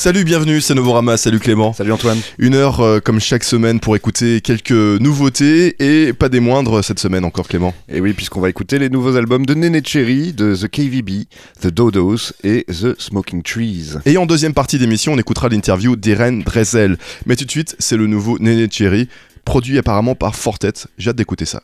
Salut, bienvenue, c'est Novorama, salut Clément. Salut Antoine. Une heure euh, comme chaque semaine pour écouter quelques nouveautés et pas des moindres cette semaine encore Clément. Et oui, puisqu'on va écouter les nouveaux albums de Nene Cherry, de The KVB, The Dodos et The Smoking Trees. Et en deuxième partie d'émission, on écoutera l'interview d'Irene Drezel. Mais tout de suite, c'est le nouveau Nene Cherry, produit apparemment par Fortet. J'ai hâte d'écouter ça.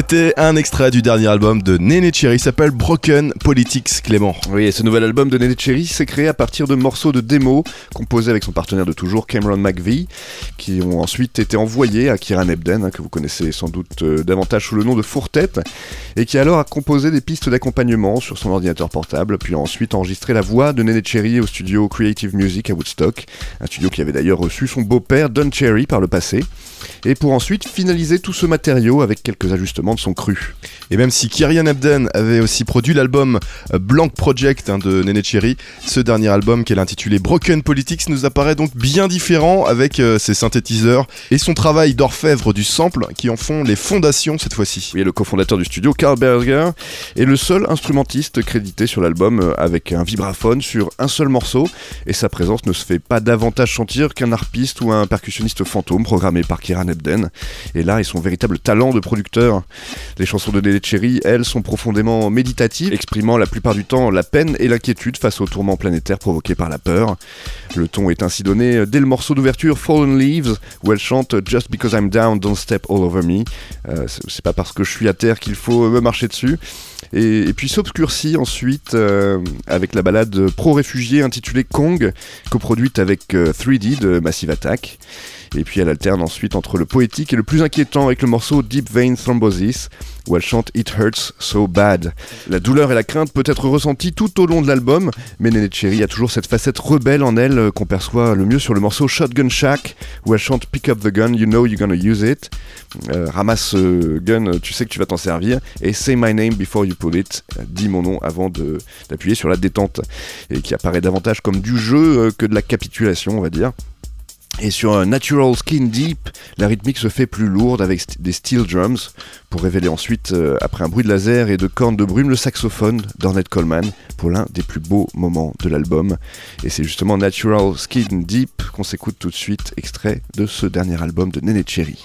C'était un extrait du dernier album de Nene Cherry, s'appelle Broken Politics Clément. Oui, et ce nouvel album de Nene Cherry s'est créé à partir de morceaux de démos composés avec son partenaire de toujours Cameron McVie, qui ont ensuite été envoyés à Kieran Ebden, hein, que vous connaissez sans doute euh, davantage sous le nom de Fourtette, et qui alors a composé des pistes d'accompagnement sur son ordinateur portable, puis a ensuite enregistré la voix de Nene Cherry au studio Creative Music à Woodstock, un studio qui avait d'ailleurs reçu son beau-père Don Cherry par le passé, et pour ensuite finaliser tout ce matériau avec quelques ajustements de son cru. Et même si Kyrian Ebden avait aussi produit l'album euh, Blank Project hein, de Nene Cherry, ce dernier album qu'elle a intitulé Broken Politics nous apparaît donc bien différent avec euh, ses synthétiseurs et son travail d'orfèvre du sample qui en font les fondations cette fois-ci. Oui, le cofondateur du studio, Carl Berger, est le seul instrumentiste crédité sur l'album euh, avec un vibraphone sur un seul morceau et sa présence ne se fait pas davantage sentir qu'un harpiste ou un percussionniste fantôme programmé par Kieran Ebden. Et là, et son véritable talent de producteur les chansons de Nene Cherry, elles, sont profondément méditatives, exprimant la plupart du temps la peine et l'inquiétude face au tourment planétaire provoqué par la peur. Le ton est ainsi donné dès le morceau d'ouverture Fallen Leaves, où elle chante Just because I'm down, don't step all over me. Euh, c'est pas parce que je suis à terre qu'il faut me marcher dessus. Et, puis s'obscurcit ensuite euh, avec la balade pro-réfugié intitulée Kong, coproduite avec 3D euh, de Massive Attack. Et puis elle alterne ensuite entre le poétique et le plus inquiétant avec le morceau Deep Vein Thrombosis, où elle chante It Hurts So Bad. La douleur et la crainte peut être ressentie tout au long de l'album, mais Nene Cherry a toujours cette facette rebelle en elle euh, qu'on perçoit le mieux sur le morceau Shotgun Shack, où elle chante Pick up the gun, you know you're gonna use it. Euh, ramasse gun, tu sais que tu vas t'en servir, et Say my name before you pull it, dis mon nom avant d'appuyer sur la détente, et qui apparaît davantage comme du jeu euh, que de la capitulation, on va dire. Et sur Natural Skin Deep, la rythmique se fait plus lourde avec des steel drums pour révéler ensuite, euh, après un bruit de laser et de cornes de brume, le saxophone d'Ornette Coleman pour l'un des plus beaux moments de l'album. Et c'est justement Natural Skin Deep qu'on s'écoute tout de suite, extrait de ce dernier album de Nene Cherry.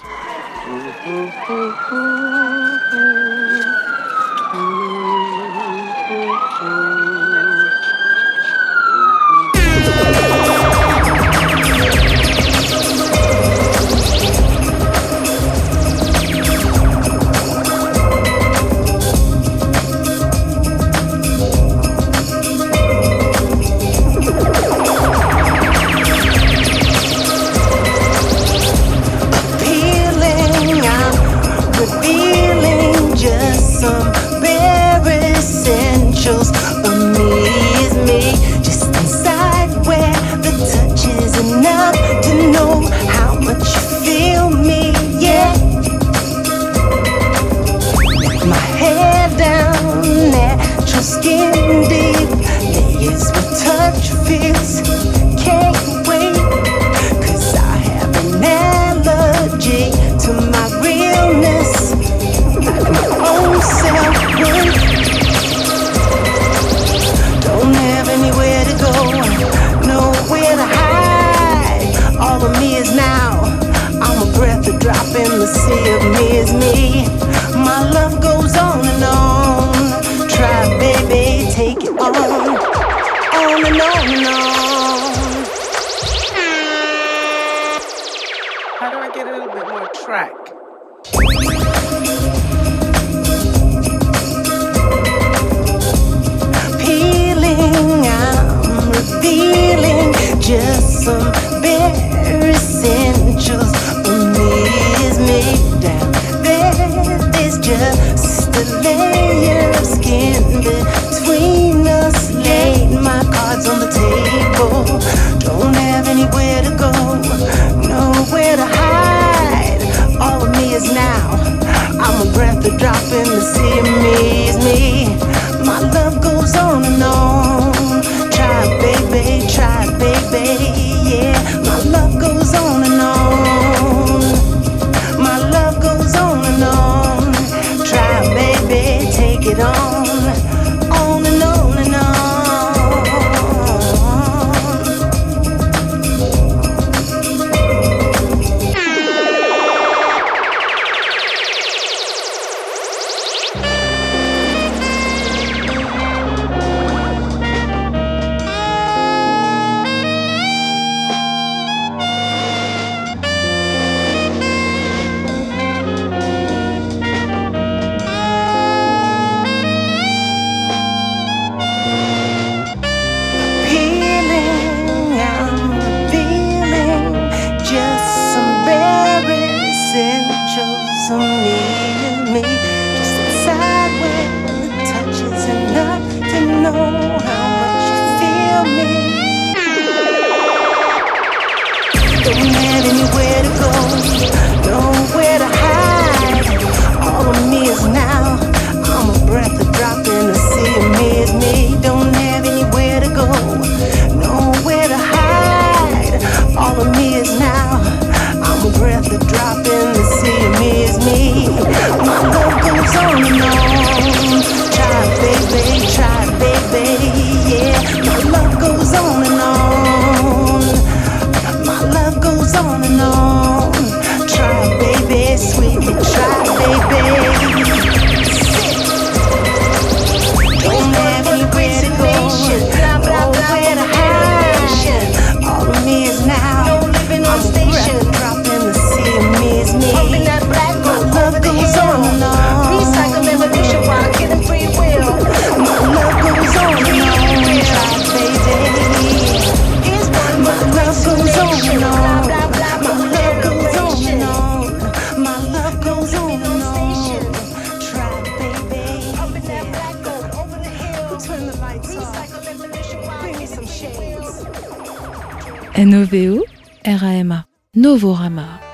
NOVO RAMA Novorama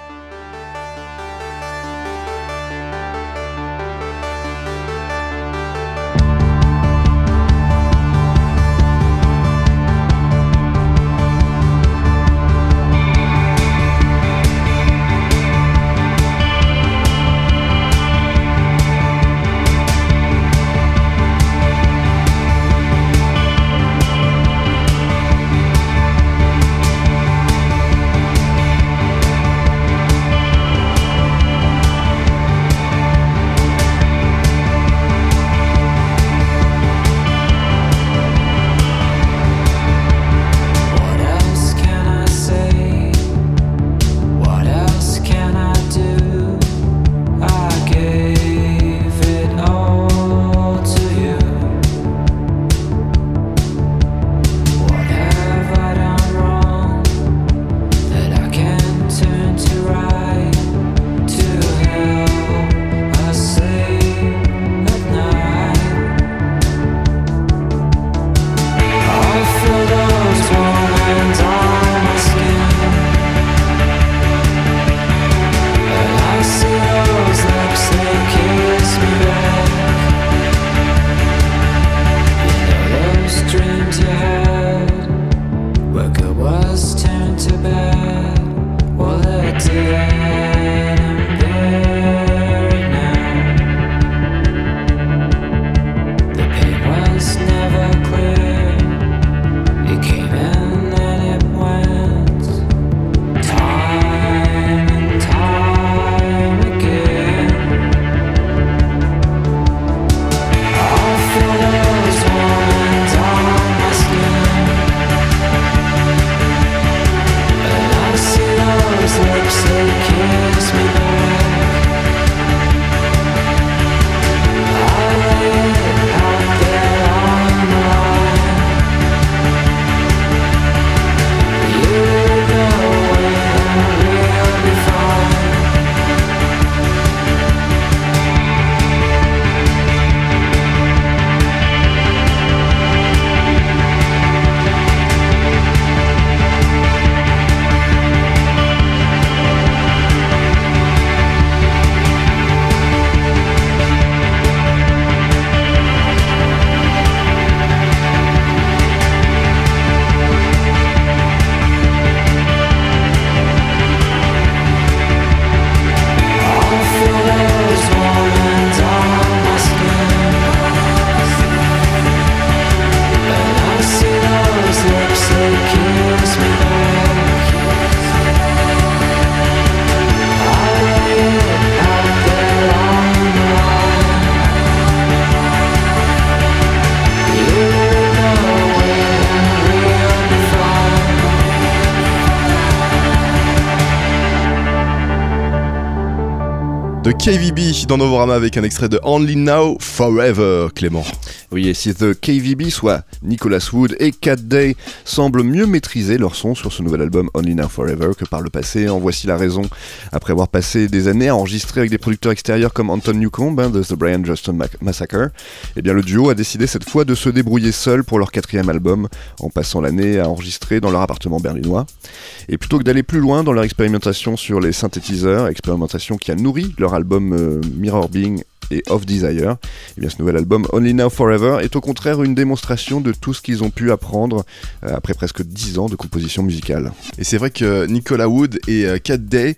dans Novorama avec un extrait de Only Now Forever, Clément. Oui, et si The KVB, soit Nicholas Wood et Cat Day, semblent mieux maîtriser leur son sur ce nouvel album Only Now Forever que par le passé, en voici la raison. Après avoir passé des années à enregistrer avec des producteurs extérieurs comme Anton Newcomb hein, de The Brian Mac- Massacre, eh bien le duo a décidé cette fois de se débrouiller seul pour leur quatrième album, en passant l'année à enregistrer dans leur appartement berlinois. Et plutôt que d'aller plus loin dans leur expérimentation sur les synthétiseurs, expérimentation qui a nourri leur album euh, Mirror Being et Of Desire, eh bien ce nouvel album Only Now Forever est au contraire une démonstration de tout ce qu'ils ont pu apprendre euh, après presque 10 ans de composition musicale. Et c'est vrai que Nicolas Wood et euh, Cat Day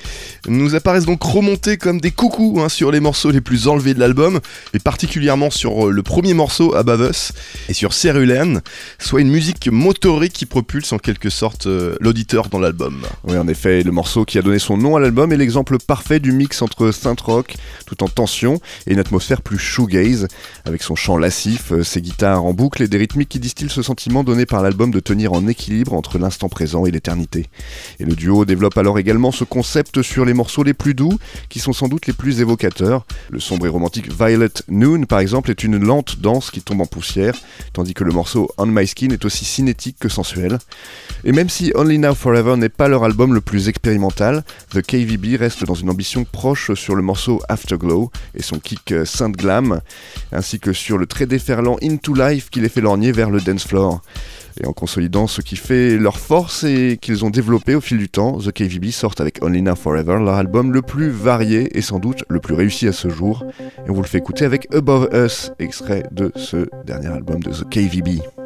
nous apparaissent donc remontés comme des coucous hein, sur les morceaux les plus enlevés de l'album, et particulièrement sur euh, le premier morceau Above Us et sur Cerulean, soit une musique motorique qui propulse en quelque sorte euh, l'auditeur dans l'album. Oui, en effet, le morceau qui a donné son nom à l'album est l'exemple parfait du mix entre synth rock, tout en tension, et une atmosphère plus shoegaze, avec son chant lascif, euh, ses guitares en boucle et des rythmiques qui distillent ce sentiment donné par l'album de tenir en équilibre entre l'instant présent et l'éternité. Et le duo développe alors également ce concept sur les morceaux les plus doux, qui sont sans doute les plus évocateurs. Le sombre et romantique Violet Noon, par exemple, est une lente danse qui tombe en poussière, tandis que le morceau On My Skin est aussi cinétique que sensuel. Et même si Only Now Forever n'est pas leur album le plus expérimental, The KVB reste dans une ambition proche sur le morceau Afterglow et son kick euh, synth glam, ainsi que sur le très déferlant Into Life qui les fait lorgner vers le dance floor. Et en consolidant ce qui fait leur force et qu'ils ont développé au fil du temps, The KVB sortent avec Only Now Forever leur album le plus varié et sans doute le plus réussi à ce jour. Et on vous le fait écouter avec Above Us, extrait de ce dernier album de The KVB.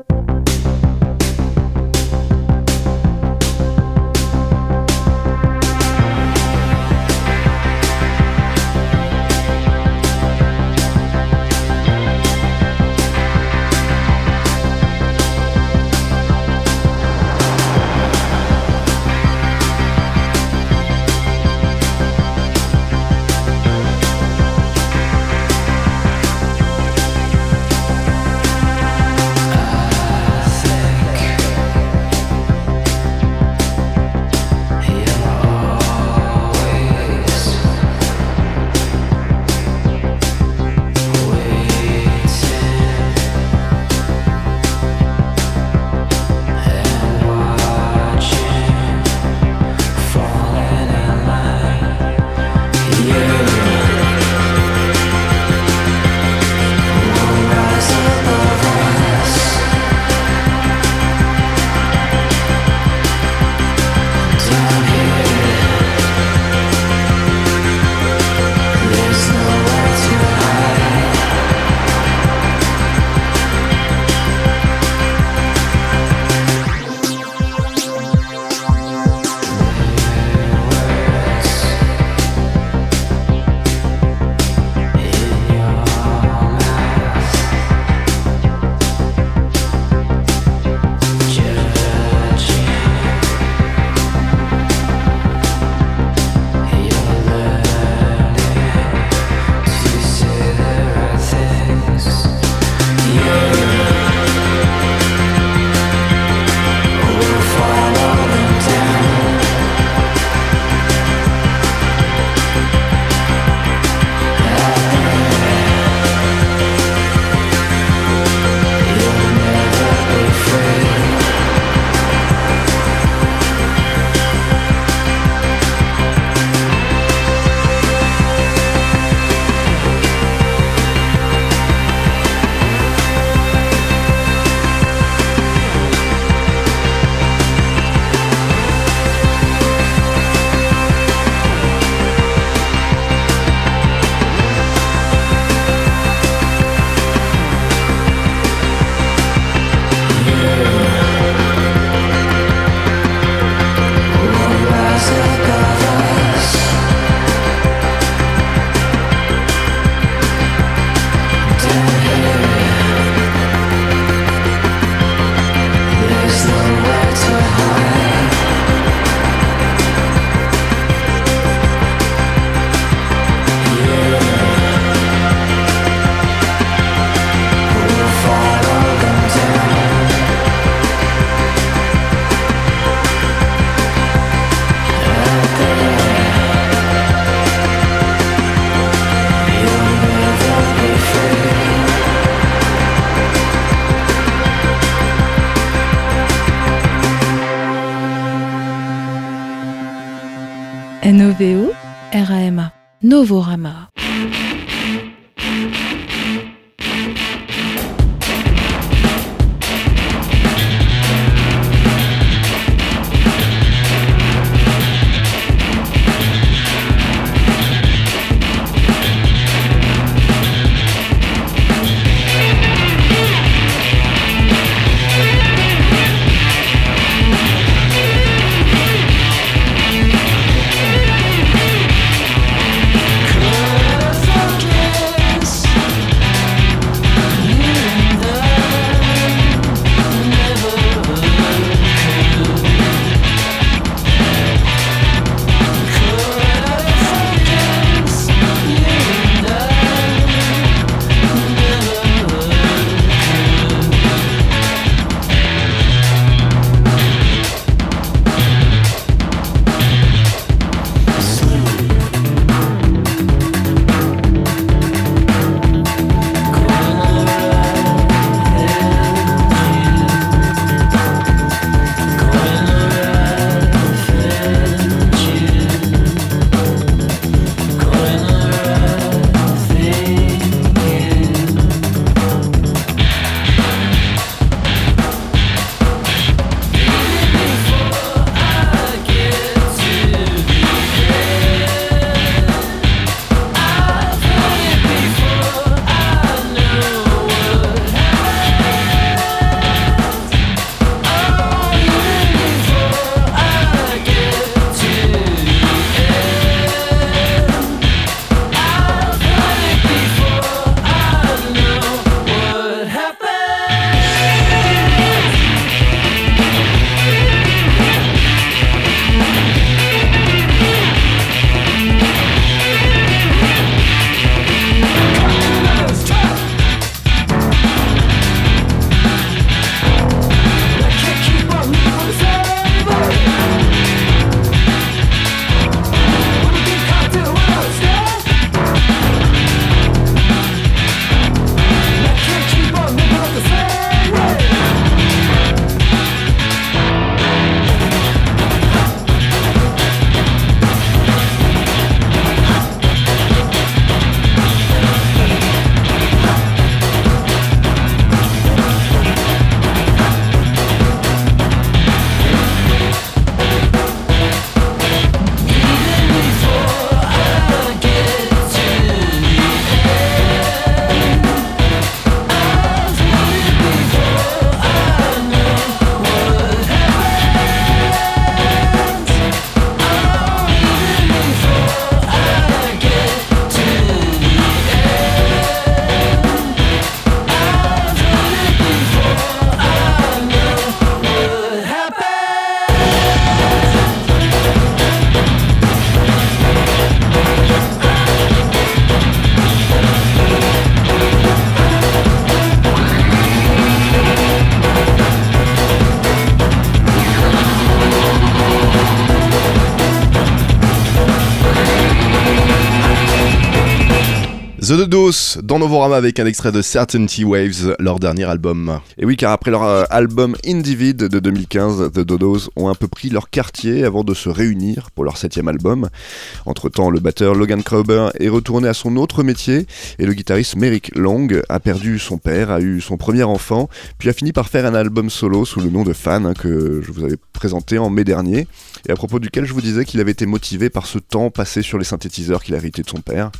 Dans Novorama avec un extrait de Certainty Waves, leur dernier album. Et oui, car après leur euh, album Individ de 2015, The Dodos ont un peu pris leur quartier avant de se réunir pour leur septième album. Entre-temps, le batteur Logan Crowber est retourné à son autre métier et le guitariste Merrick Long a perdu son père, a eu son premier enfant, puis a fini par faire un album solo sous le nom de Fan hein, que je vous avais présenté en mai dernier et à propos duquel je vous disais qu'il avait été motivé par ce temps passé sur les synthétiseurs qu'il a hérité de son père.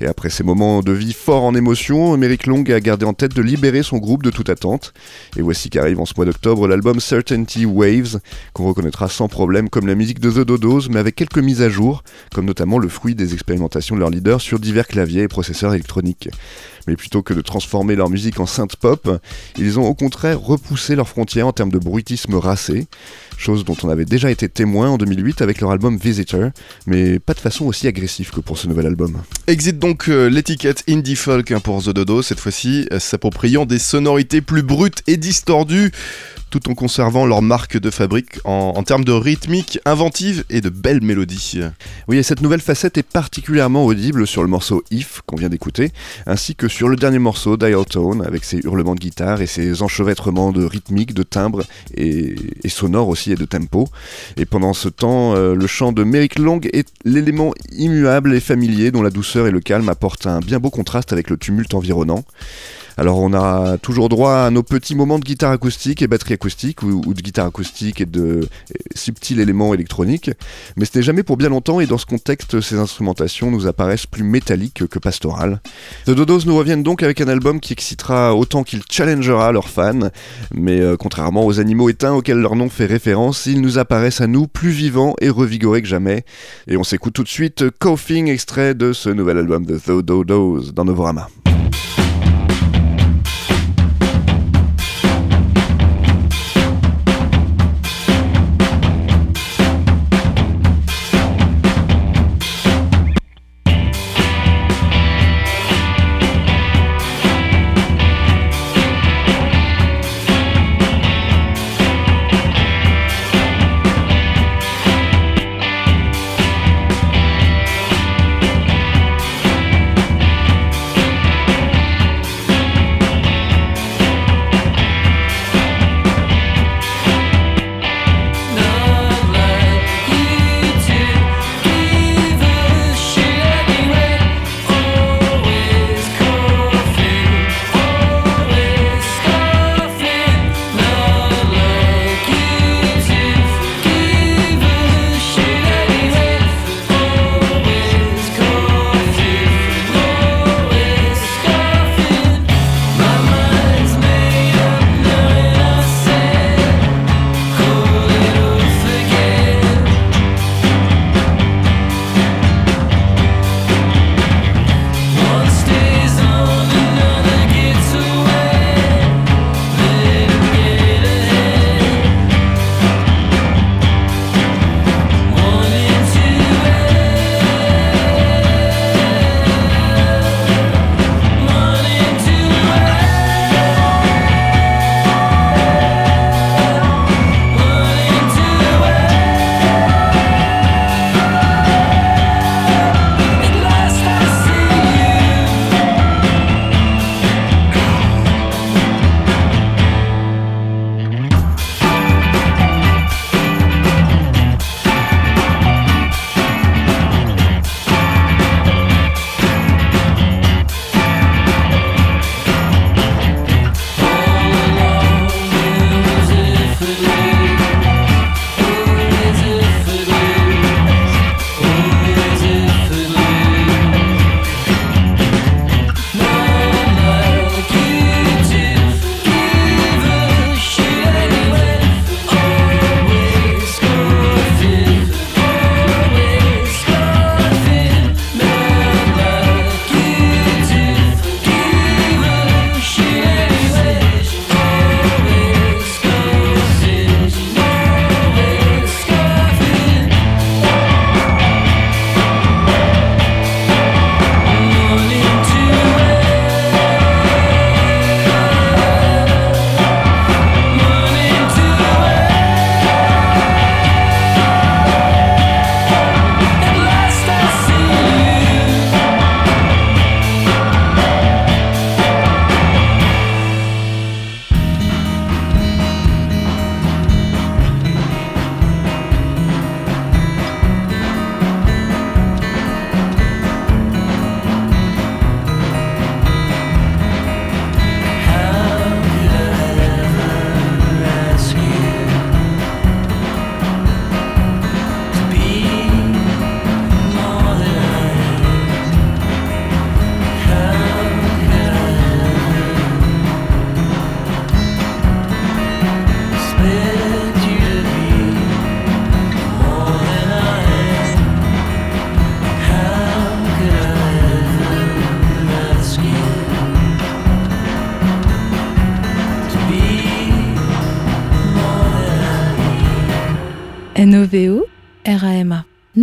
Et après ces moments de vie forts en émotion, Merrick Long a gardé en tête de libérer son groupe de toute attente. Et voici qu'arrive en ce mois d'octobre l'album Certainty Waves, qu'on reconnaîtra sans problème comme la musique de The Dodos, mais avec quelques mises à jour, comme notamment le fruit des expérimentations de leur leader sur divers claviers et processeurs électroniques. Mais plutôt que de transformer leur musique en synth pop, ils ont au contraire repoussé leurs frontières en termes de bruitisme racé, chose dont on avait déjà été témoin en 2008 avec leur album Visitor, mais pas de façon aussi agressive que pour ce nouvel album. Exit donc euh, l'étiquette indie folk hein, pour The Dodo, cette fois-ci euh, s'appropriant des sonorités plus brutes et distordues, tout en conservant leur marque de fabrique en, termes de rythmique inventive et de belles mélodies. Oui, et cette nouvelle facette est particulièrement audible sur le morceau If qu'on vient d'écouter, ainsi que sur le dernier morceau Dial Tone avec ses hurlements de guitare et ses enchevêtrements de rythmique, de timbre et, et sonore aussi et de tempo. Et pendant ce temps, euh, le chant de Merrick Long est l'élément immuable et familier dont la douceur et le calme apportent un bien beau contraste avec le tumulte environnant. Alors on a toujours droit à nos petits moments de guitare acoustique et batterie acoustique ou, de guitare acoustique et de subtils éléments électroniques, mais ce n'est jamais pour bien longtemps et dans ce contexte ces instrumentations nous apparaissent plus métalliques que pastorales. The Dodos nous reviennent donc avec un album qui excitera autant qu'il challengera leurs fans, mais euh, contrairement aux animaux éteints auxquels leur nom fait référence, ils nous apparaissent à nous plus vivants et revigorés que jamais. Et on s'écoute tout de suite Coughing, extrait de ce nouvel album de The Dodos dans Novorama.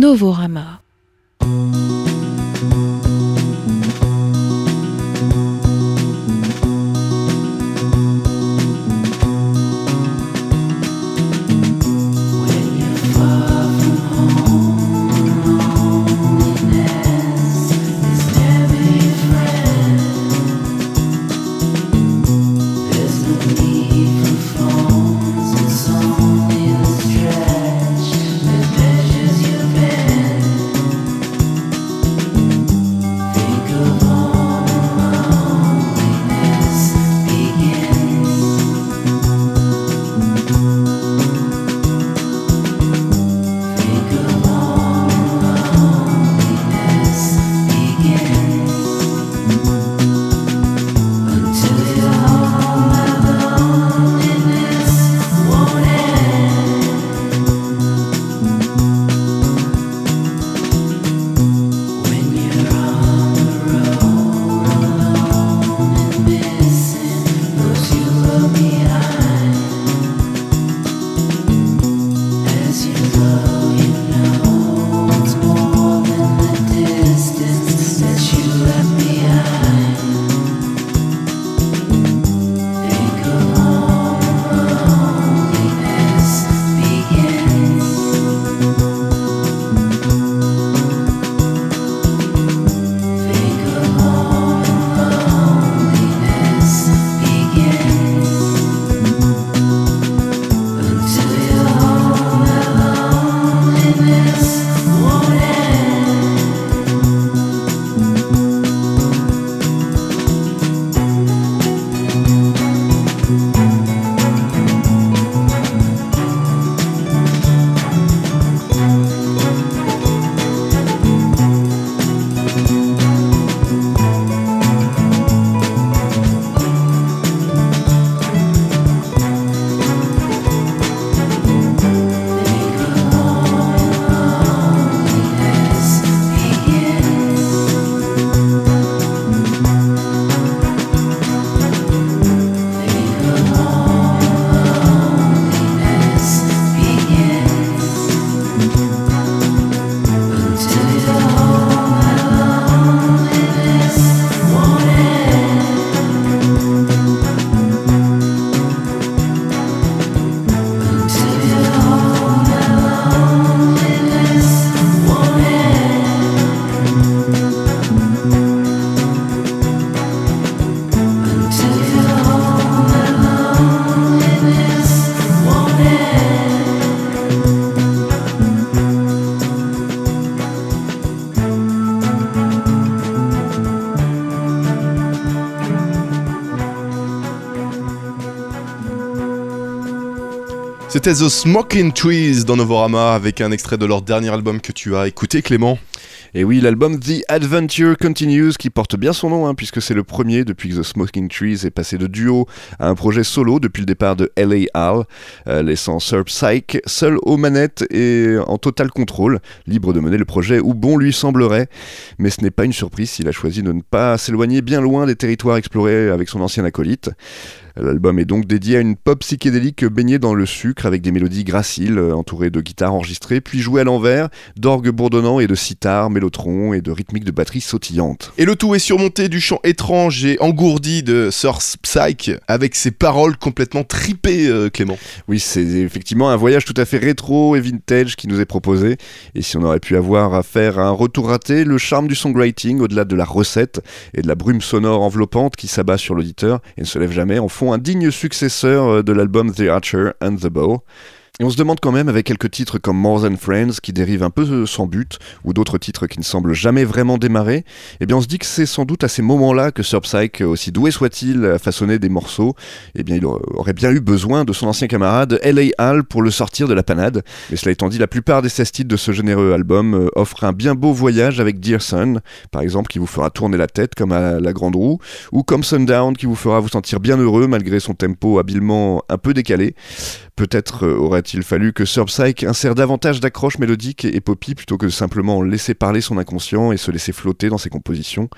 Novorama. C'était The Smoking Trees dans Novorama avec un extrait de leur dernier album que tu as écouté Clément. Et oui, l'album The Adventure Continues, qui porte bien son nom, hein, puisque c'est le premier depuis que The Smoking Trees est passé de duo à un projet solo depuis le départ de L.A. Hall, euh, laissant Sir Psyche seul aux manettes et en total contrôle, libre de mener le projet où bon lui semblerait. Mais ce n'est pas une surprise s'il a choisi de ne pas s'éloigner bien loin des territoires explorés avec son ancien acolyte. L'album est donc dédié à une pop psychédélique baignée dans le sucre avec des mélodies graciles euh, entourées de guitares enregistrées puis jouées à l'envers, d'orgues bourdonnants et de sitar, mélotrons et de rythmiques de batterie sautillantes. Et le tout est surmonté du chant étrange et engourdi de Sir Psyche avec ses paroles complètement tripées euh, Clément. Oui, c'est effectivement un voyage tout à fait rétro et vintage qui nous est proposé. Et si on aurait pu avoir à faire un retour raté, le charme du songwriting, au-delà de la recette et de la brume sonore enveloppante qui s'abat sur l'auditeur et ne se lève jamais, en un digne successeur euh, de l'album The Archer and the Bow. Et on se demande quand même, avec quelques titres comme More Than Friends qui dérivent un peu euh, sans but, ou d'autres titres qui ne semblent jamais vraiment démarrer, eh bien on se dit que c'est sans doute à ces moments-là que Sir Psyche, aussi doué soit-il à façonner des morceaux, eh bien il aurait bien eu besoin de son ancien camarade L.A. Hall pour le sortir de la panade. Mais cela étant dit, la plupart des 16 titres de ce généreux album euh, offrent un bien beau voyage avec Dear Sun, par exemple, qui vous fera tourner la tête comme à la grande roue, ou comme Sundown qui vous fera vous sentir bien heureux malgré son tempo habilement un peu décalé. Peut-être euh, aurait-il fallu que Sir Psyche insère davantage d'accroches mélodiques et poppy plutôt que de simplement laisser parler son inconscient et se laisser flotter dans ses compositions,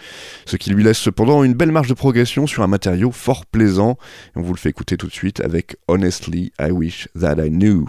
ce qui lui laisse cependant une belle marge de progression sur un matériau fort plaisant. On vous le fait écouter tout de suite avec Honestly, I Wish That I Knew.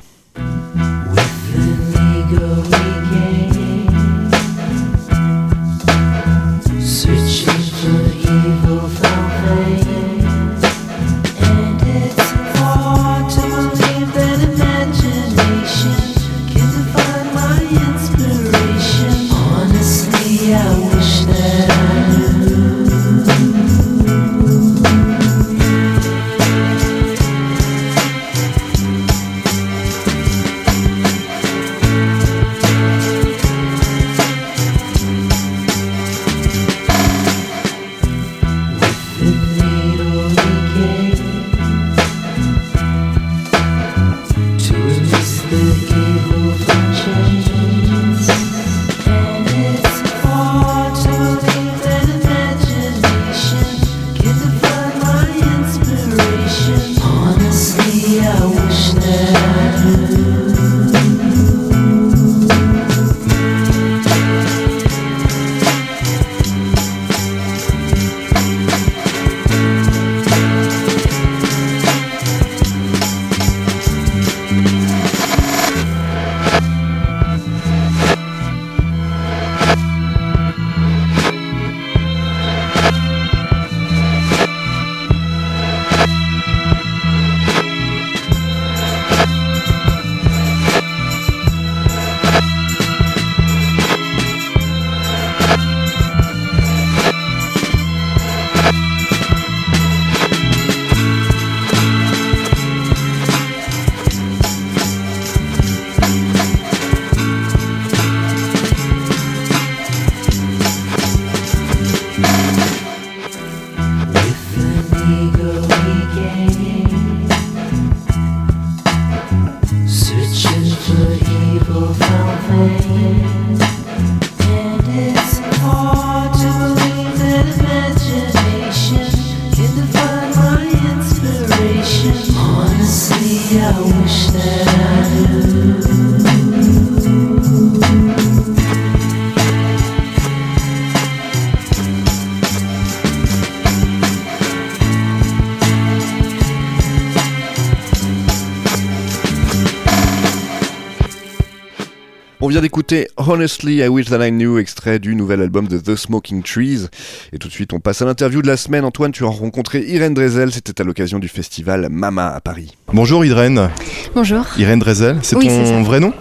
Vient d'écouter Honestly I Wish That I Knew, extrait du nouvel album de The Smoking Trees. Et tout de suite, on passe à l'interview de la semaine. Antoine, tu as rencontré Irène Drezel, c'était à l'occasion du festival Mama à Paris. Bonjour Irène, Bonjour. Irène Drezel, c'est Oui, ton vrai nom?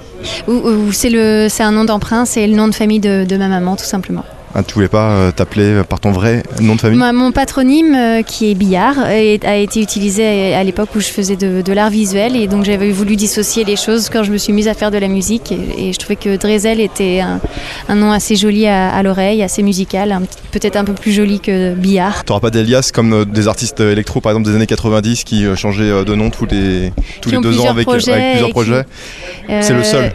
Ou, ou c'est le, c'est un nom d'emprunt, c'est le nom de famille de, de ma maman, tout simplement. Ah, tu voulais pas euh, t'appeler par ton vrai nom de famille mon patronyme, euh, qui est Billard, est- a été utilisé à l'époque où je faisais de, de l'art visuel et donc j'avais voulu dissocier les choses quand je me suis mise à faire de la musique et, et je trouvais que Drezel était un, un nom assez joli à, à l'oreille, assez musical, peut-être un peu plus joli que Billard. T'auras pas d'alias comme euh, des artistes électro par exemple des années 90 qui changeaient de nom tous les, tous les deux ans avec, plusieurs projets C'est le seul.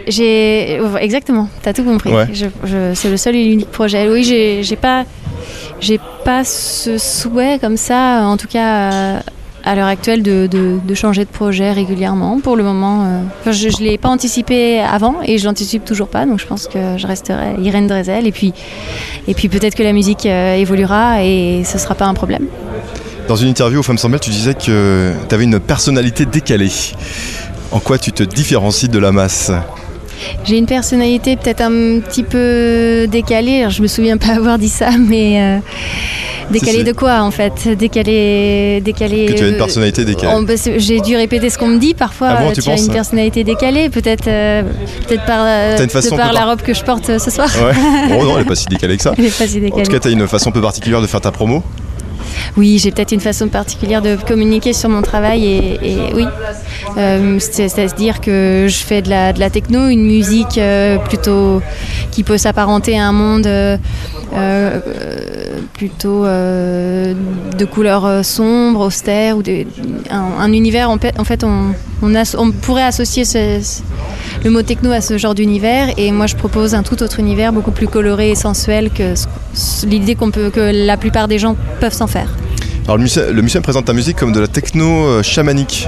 Exactement, t'as tout compris. Ouais. C'est le seul et l'unique projet. Oui, j'ai j'ai pas, j'ai pas ce souhait comme ça, en tout cas euh, à l'heure actuelle, de, de- changer de projet régulièrement. Pour le moment, euh, je, je l'ai pas anticipé avant et je l'anticipe toujours pas. Donc je pense que je resterai Irène Drezel et puis et puis peut-être que la musique euh, évoluera et ce sera pas un problème. Dans une interview aux Femmes Sans tu disais que tu avais une personnalité décalée. En quoi tu te différencies de la masse? J'ai une personnalité peut-être un petit peu décalée. Alors, je me souviens pas avoir dit ça, mais euh, décalée si. de quoi en fait? Décalée, décalée. Que tu as une euh, personnalité décalée. bah, J'ai dû répéter ce qu'on me dit parfois. Ah bon, euh, tu tu as une personnalité décalée, peut-être, euh, peut-être par, euh, T'as une façon de par la robe que je porte ce soir. Ouais. Oh non, elle est pas si décalée que ça. Elle est pas si En tout cas, tu as une façon un peu particulière de faire ta promo. Oui, j'ai peut-être une façon particulière de communiquer sur mon travail et, oui, Euh, c'est- c'est-à-dire que je fais de la, techno, une musique euh, plutôt qui peut s'apparenter à un monde euh, plutôt de couleurs euh, sombres, austères ou un, un univers. En fait, on, pourrait associer le mot techno à ce genre d'univers et moi je propose un tout autre univers beaucoup plus coloré et sensuel que l'idée que la plupart des gens peuvent s'en faire. Alors, le musicien présente ta musique comme de la techno euh, chamanique.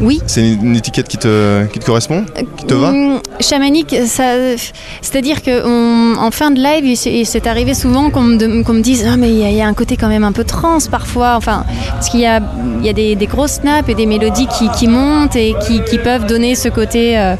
Oui. C'est une, étiquette qui te, qui te correspond Qui te va Hum, Chamanique, ça, c'est-à-dire qu'en fin de live, il s'est- il s'est arrivé souvent qu'on me, dise ah mais il y, a- il y a un côté quand même un peu trans parfois, enfin parce qu'il y a, il y a des, des grosses snaps et des mélodies qui, qui montent et qui, qui peuvent donner ce côté. euh,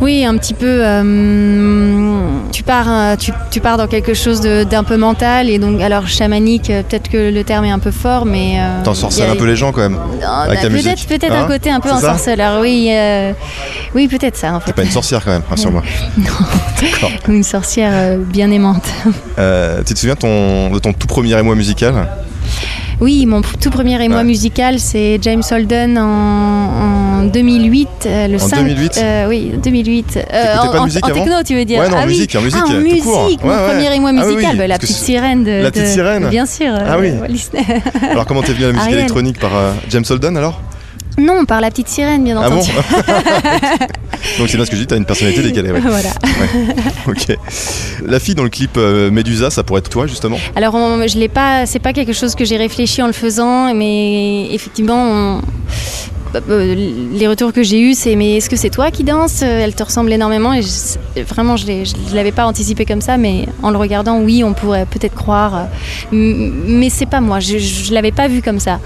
oui, un petit peu. euh, tu pars, euh, tu, tu pars dans quelque chose d'un peu mental et donc alors chamanique, euh, peut-être que le terme est un peu fort, mais. euh, T'en sorcelles un peu les gens quand même. non, bah, peut-être peut-être hein un côté un peu C'est ça ensorceleur, oui, euh, oui peut-être ça en fait. T'es pas une sorcière quand même, rassure-moi. D'accord. Une sorcière bien aimante. Tu te souviens ton- de ton tout premier émoi musical? Oui, mon tout premier émoi Ouais. musical, c'est James Holden en, en 2008. euh, le En 5, 2008? euh, Oui, 2008. Euh, en, pas de en- musique en avant techno, tu veux dire Ouais, non, ah, en oui. musique, en musique, Ah, en tout musique, court. mon Ouais, premier émoi Ah oui, musical, la petite sirène de. La petite de- sirène Bien sûr. Ah oui. Alors comment t'es venu à la musique Ariel. électronique Par James Holden alors? Non, par la petite sirène, bien Ah bon entendu. Donc c'est bien ce que je dis, t'as une personnalité décalée, ouais. voilà. Ok. La fille dans le clip euh, Medusa, ça pourrait être toi justement? Alors, on- je l'ai pas. C'est pas quelque chose que j'ai réfléchi en le faisant, mais effectivement, on- les retours que j'ai eus, c'est mais est-ce que c'est toi qui danses? Elle te ressemble énormément et je- vraiment, je je l'avais pas anticipé comme ça, mais en le regardant, oui, on pourrait peut-être croire. M- Mais c'est pas moi. Je, je l'avais pas vu comme ça.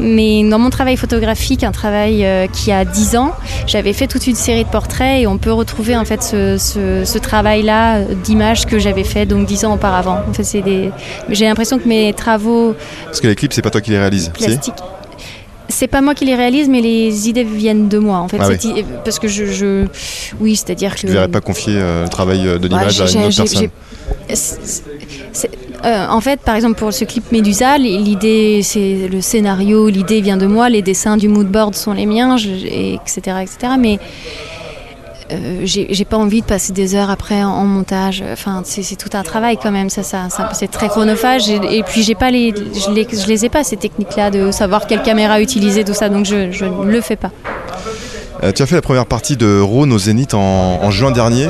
Mais dans mon travail photographique, un travail euh, qui a 10 ans, j'avais fait toute une série de portraits et on peut retrouver en fait ce, ce- ce travail-là euh, d'images que j'avais fait donc 10 ans auparavant. En fait, des. J'ai l'impression que mes travaux Parce que les clips, c'est pas toi qui les réalises. Si? Plastiques. C'est pas moi qui les réalise, mais les idées viennent de moi en fait. Ah Parce que je, je- oui, c'est-à-dire que. Tu ne verrais pas confier euh, le travail euh, de Ouais, l'image à une autre personne. euh, en fait, par exemple, pour ce clip Médusa, l'idée, c'est le scénario, l'idée vient de moi, les dessins du mood board sont les miens, je- et etc., etc. Mais euh, j'ai pas envie de passer des heures après en, montage. Enfin, c'est tout un travail quand même. Ça, ça, c'est très chronophage. Et, puis j'ai pas les, je les, ai pas ces techniques-là de savoir quelle caméra utiliser, tout ça. Donc je, je ne le fais pas. Euh, tu as fait la première partie de Rhône au Zénith en, juin dernier.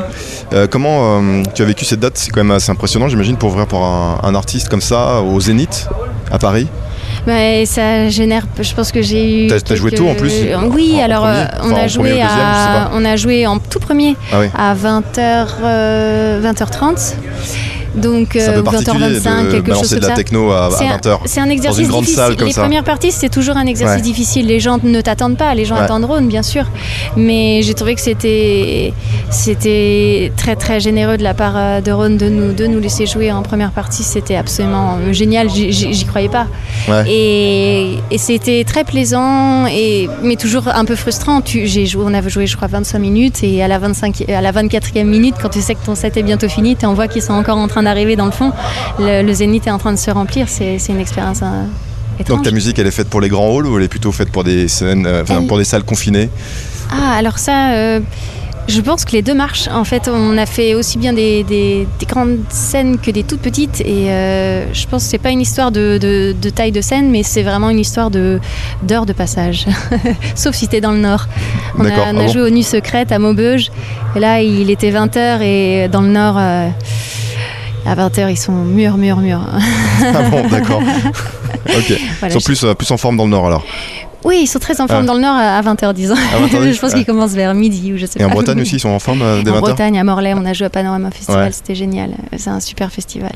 Euh, comment tu as vécu cette date? C'est quand même assez impressionnant, j'imagine, pour ouvrir pour un artiste comme ça au Zénith à Paris. Ouais, ça génère. Je pense que j'ai eu. T'as- t'as joué quelques- tôt, en plus Euh, Oui, En- alors euh, on a joué deuxième, à, on a joué en tout premier Ah oui. à 20h, 20h30. Donc euh, particulier 20h25, de quelque chose comme de la ça. techno à, C'est un- 20h. C'est un exercice grande difficile. salle comme les ça. premières parties, c'est toujours un exercice Ouais. difficile. Les gens ne t'attendent pas, les gens Ouais. attendent Rhône, bien sûr. Mais j'ai trouvé que c'était c'était très très généreux de la part euh, de Rhône de nous de nous laisser jouer en première partie. C'était absolument euh, génial. J'y- croyais pas. Ouais. Et, et c'était très plaisant, et, mais toujours un peu frustrant. Tu, j'ai joué, on avait joué, je crois, 25 minutes, et à la, 25, à la 24e minute, quand tu sais que ton set est bientôt fini, tu en vois qu'ils sont encore en train d'arriver dans le fond. Le, le zénith est en train de se remplir. C'est, une expérience euh, étrange. Donc ta musique, elle est faite pour les grands halls ou elle est plutôt faite pour des scènes, euh, Elle- pour des salles confinées? Ah, alors ça, euh, je pense que les deux marchent. En fait, on a fait aussi bien des, des- des grandes scènes que des toutes petites. Et euh, je pense que c'est pas une histoire de, de- de taille de scène, mais c'est vraiment une histoire de, d'heures de passage. Sauf si t'es dans le Nord. On a, on a ah bon? joué aux Nuits Secrètes à Maubeuge. Et là, il était 20h et dans le Nord... à 20h, ils sont mûrs, mûrs, mûrs. Ah bon, d'accord. ok. Voilà, Ils sont je- plus, euh, plus en forme dans le nord alors. Oui, ils sont très en forme Ah. dans le Nord à 20h, disons. 20h, je pense qu'ils commencent vers midi ou je sais Et pas. en Bretagne aussi, ils sont en forme euh, dès En 20h Bretagne, à Morlaix, on a joué à Panorama Festival, Ouais. c'était génial. C'est un super festival.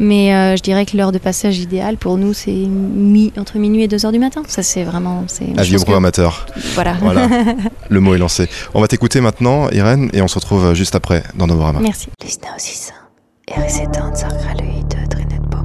Mais euh, je dirais que l'heure de passage idéale pour nous, c'est mi- entre minuit et 2 heures du matin. Ça, c'est vraiment. Avis que- amateurs. Voilà. Voilà, le mot est lancé. On va t'écouter maintenant, Irène, et on se retrouve euh, juste après dans Novorama. Merci. Lyssna och sissa. Er i sidan sakra löjde drinet på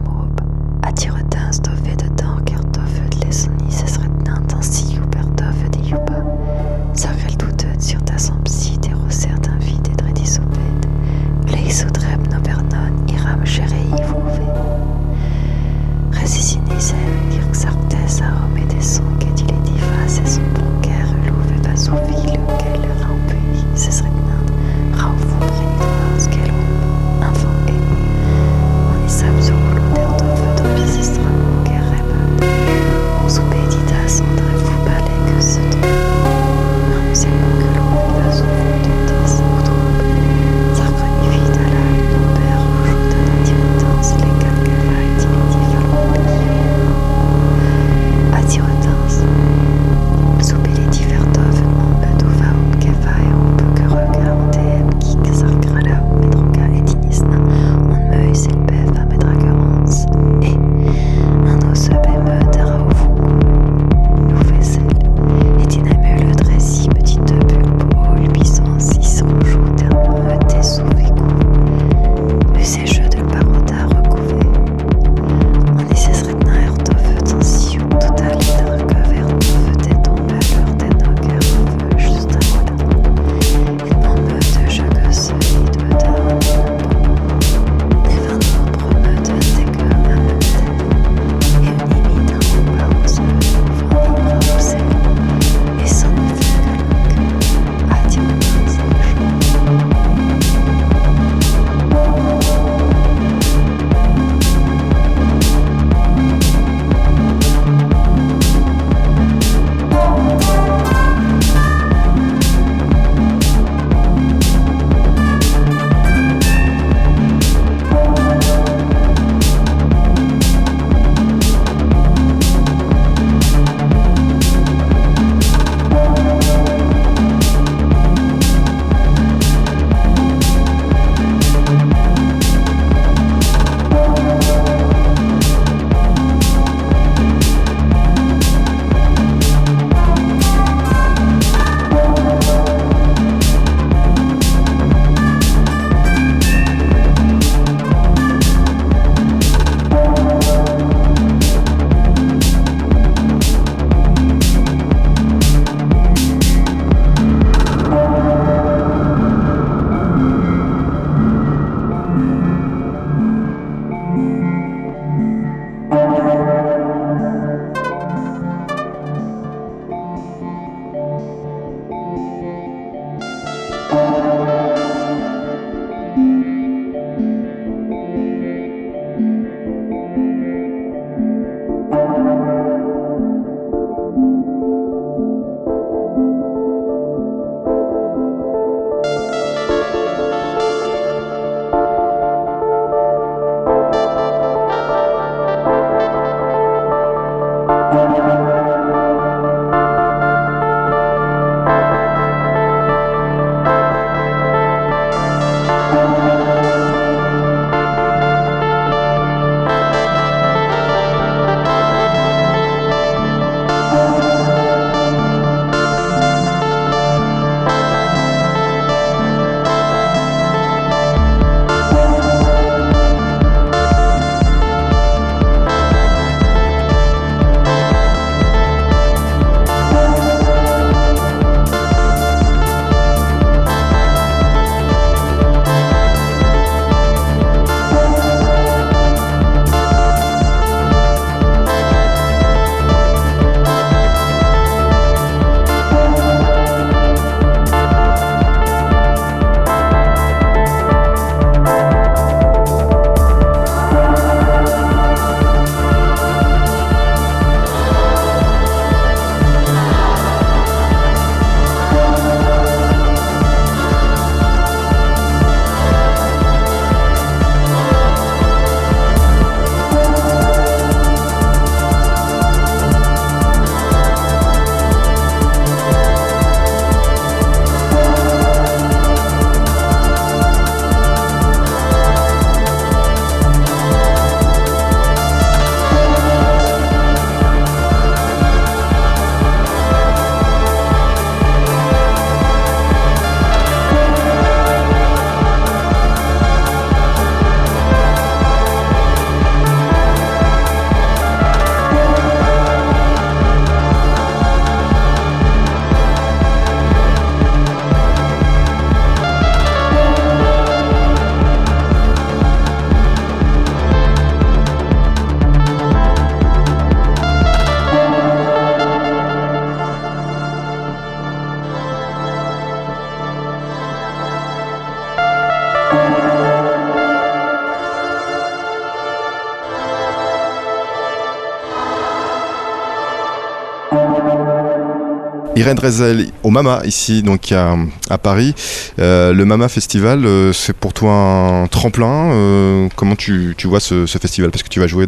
Irène Rezel au Mama ici donc à, Paris. Euh, le Mama Festival, euh, c'est pour toi un tremplin. euh, comment tu, tu vois ce, festival? Parce que tu vas jouer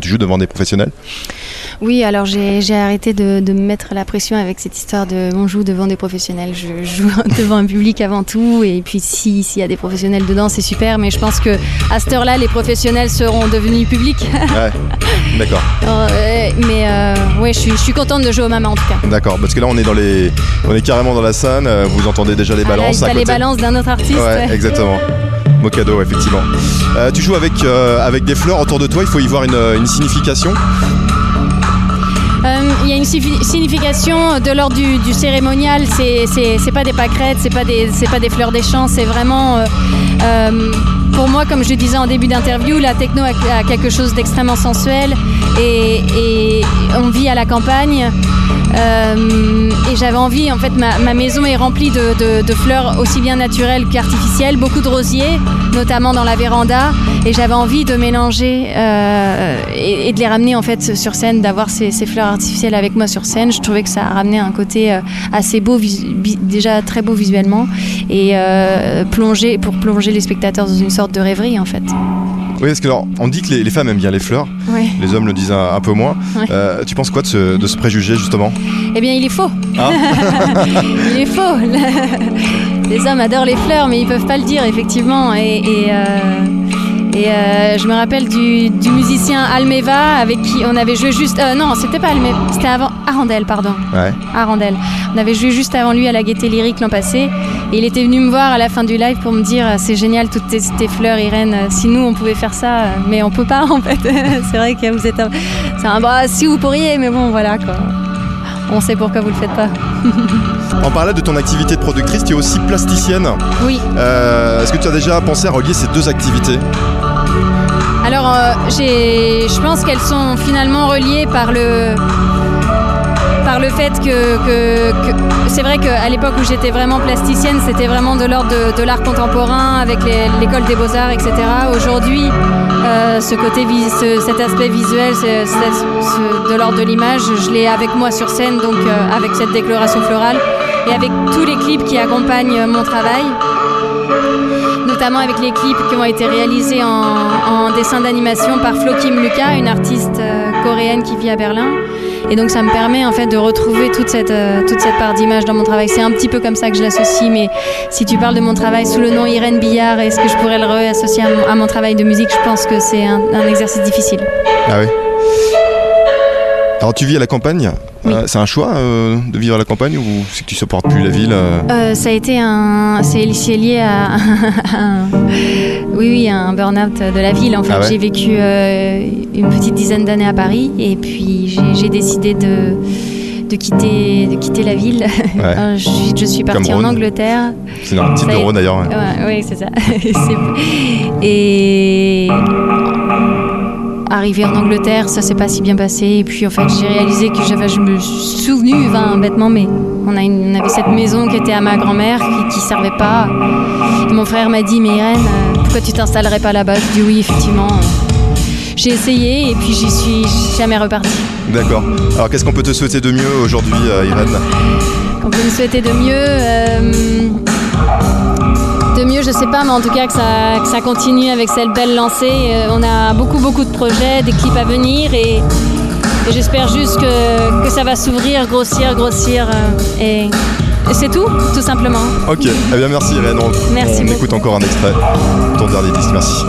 tu joues devant des professionnels. Oui, alors j'ai arrêté de, de me mettre la pression avec cette histoire de on joue devant des professionnels. Je joue devant un public avant tout, et puis si s'il y a des professionnels dedans, c'est super. Mais je pense que à cette heure-là, les professionnels seront devenus publics. Ouais. D'accord. Euh, mais euh, ouais, je suis, je suis contente de jouer au Mama en tout cas. D'accord. Parce que là on est dans les, on est carrément dans la scène. euh, Vous entendez déjà les Ah, là, balances t'as à les balances d'un autre artiste. Ouais, ouais. exactement. Cadeau, effectivement. Euh, tu joues avec, euh, avec des fleurs autour de toi, il faut y voir une, une signification. Euh, Il y a une signifi- signification de l'ordre du, du cérémonial. C'est pas des pâquerettes, c'est pas des pas des fleurs des champs. C'est vraiment euh, euh, pour moi, comme je disais en début d'interview, la techno a, quelque chose d'extrêmement sensuel et on vit à la campagne. Euh, et j'avais envie, en fait, ma, ma maison est remplie de, fleurs aussi bien naturelles qu'artificielles, beaucoup de rosiers, notamment dans la véranda. Et j'avais envie de mélanger euh, et, de les ramener en fait sur scène, d'avoir ces, fleurs artificielles avec moi sur scène. Je trouvais que ça ramenait un côté euh, assez beau, déjà très beau visuellement, et plonger pour plonger les spectateurs dans une sorte de rêverie en fait. Oui, parce que alors, on dit que les, les femmes aiment bien les fleurs, Ouais. les hommes le disent un, un peu moins. Ouais. Euh, tu penses quoi de ce, de ce préjugé justement? Eh bien, il est faux. Ah. il est faux. Les hommes adorent les fleurs, mais ils peuvent pas le dire, effectivement. Et, et, euh, et, euh, je me rappelle du, du musicien Almeva avec qui on avait joué juste. euh, non, c'était pas Almeva, c'était avant Arandel, pardon. Ouais. Arandel. On avait joué juste avant lui à la Gaieté Lyrique l'an passé. Et il était venu me voir à la fin du live pour me dire C'est génial, toutes tes, tes fleurs, Irène. Si nous, on pouvait faire ça, euh, mais on peut pas, en fait. c'est vrai que vous êtes. un- C'est un. Bah, si vous pourriez, mais bon, voilà, quoi. On sait pourquoi vous le faites pas. On parlait de ton activité de productrice, tu es aussi plasticienne. Oui. Euh, Est-ce que tu as déjà pensé à relier ces deux activités? Alors, euh, j'ai, je pense qu'elles sont finalement reliées par le, par le fait que, c'est vrai qu'à l'époque où j'étais vraiment plasticienne, c'était vraiment de l'ordre de, l'art contemporain avec l'école des beaux-arts, etc. Aujourd'hui, euh, ce côté, cet aspect visuel, de l'ordre de l'image, je l'ai avec moi sur scène, donc euh, avec cette déclaration florale et avec tous les clips qui accompagnent euh, mon travail notamment avec les clips qui ont été réalisés en, dessin d'animation par Flo Kim Luka, une artiste coréenne qui vit à Berlin. Et donc ça me permet en fait de retrouver toute cette, euh, toute cette part d'image dans mon travail. C'est un petit peu comme ça que je l'associe, mais si tu parles de mon travail sous le nom Irène Billard, est-ce que je pourrais le réassocier à mon, à mon travail de musique Je pense que c'est un, un exercice difficile. Ah oui. Alors tu vis à la campagne? Oui. Euh, C'est un choix euh, de vivre à la campagne ou c'est que tu supportes plus la ville euh ça a été un. C'est lié à. un- oui, oui, à un burn-out de la ville. En fait, Ah ouais j'ai vécu une petite dizaine d'années à Paris et puis j'ai- décidé de. De quitter, de quitter la ville. Ouais. Je, suis, je suis partie en. Angleterre. C'est de y est. Rhône d'ailleurs. Ouais, oui, c'est ça. Et arrivé en Angleterre, ça s'est pas si bien passé. Et puis en fait, j'ai réalisé que j'avais, je me suis souvenu, bêtement, mais on, a une- on avait cette maison qui était à ma grand-mère, qui, qui servait pas. Et mon frère m'a dit, mais Irène, euh, pourquoi tu t'installerais pas là-bas? Je dis oui, effectivement. J'ai essayé et puis j'y suis jamais repartie. D'accord. Alors qu'est-ce qu'on peut te souhaiter de mieux aujourd'hui, euh, Irène? On peut me souhaiter de mieux. euh, mieux, je sais pas, mais en tout cas que ça, que ça continue avec cette belle lancée. Euh, on a beaucoup, beaucoup de projets, des clips à venir et, et j'espère juste que, que ça va s'ouvrir, grossir, grossir. euh, et et c'est tout, tout simplement. Ok, eh bien merci Irène. On, Merci on beaucoup. écoute encore un extrait. Ton dernier disque, merci.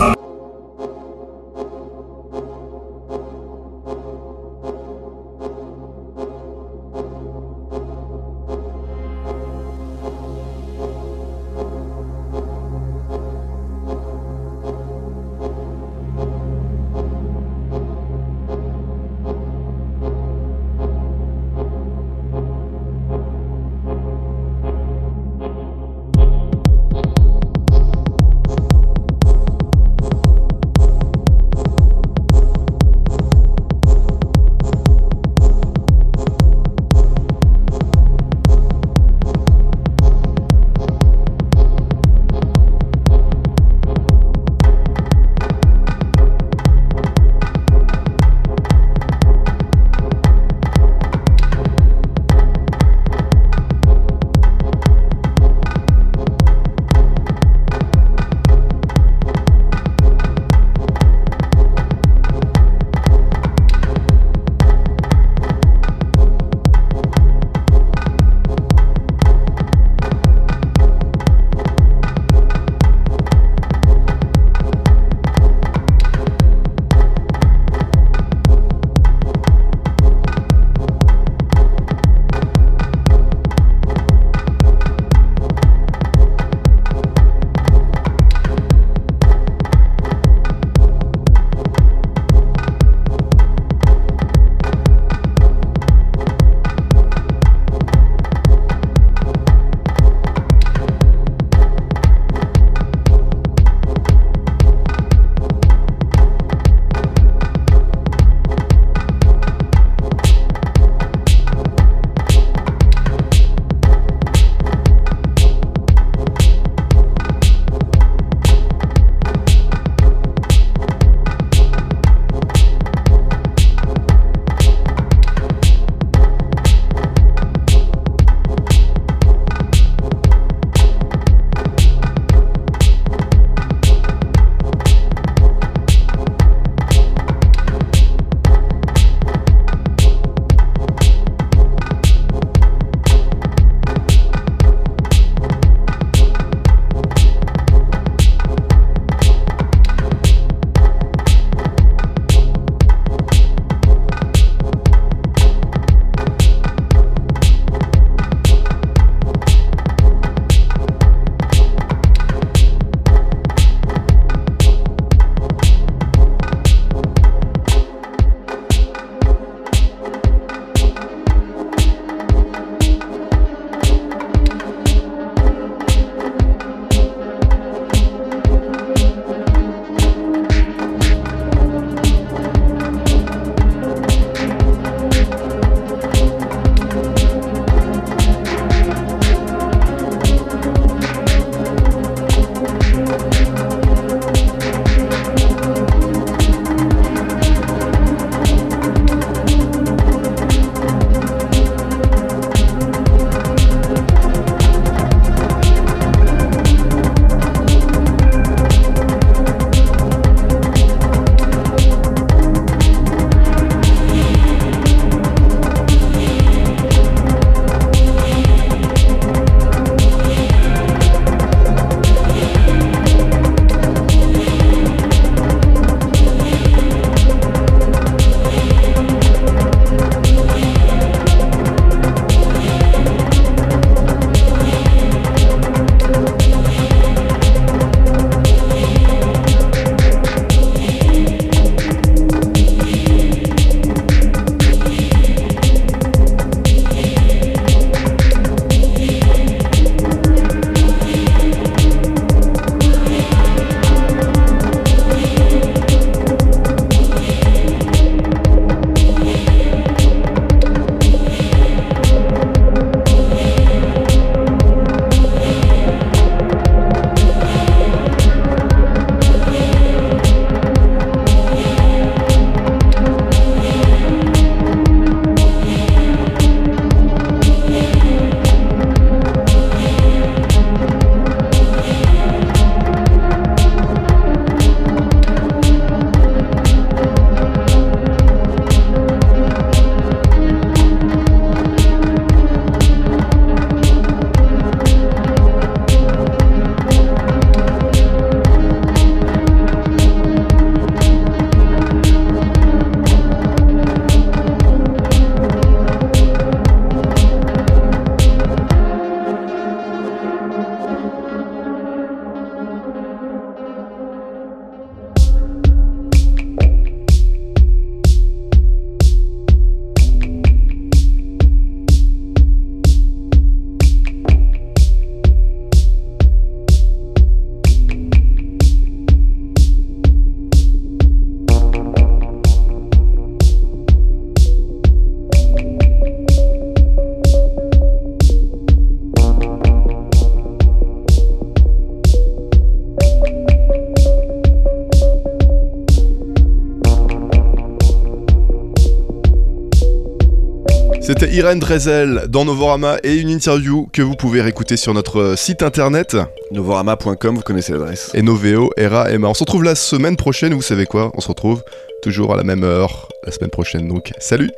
Irène Drezel dans Novorama et une interview que vous pouvez réécouter sur notre euh, site internet Novorama.com, vous connaissez l'adresse. et Noveo, Era, Emma. On se retrouve la semaine prochaine, vous savez quoi? On se retrouve toujours à la même heure la semaine prochaine, donc salut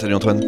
Salut Antoine.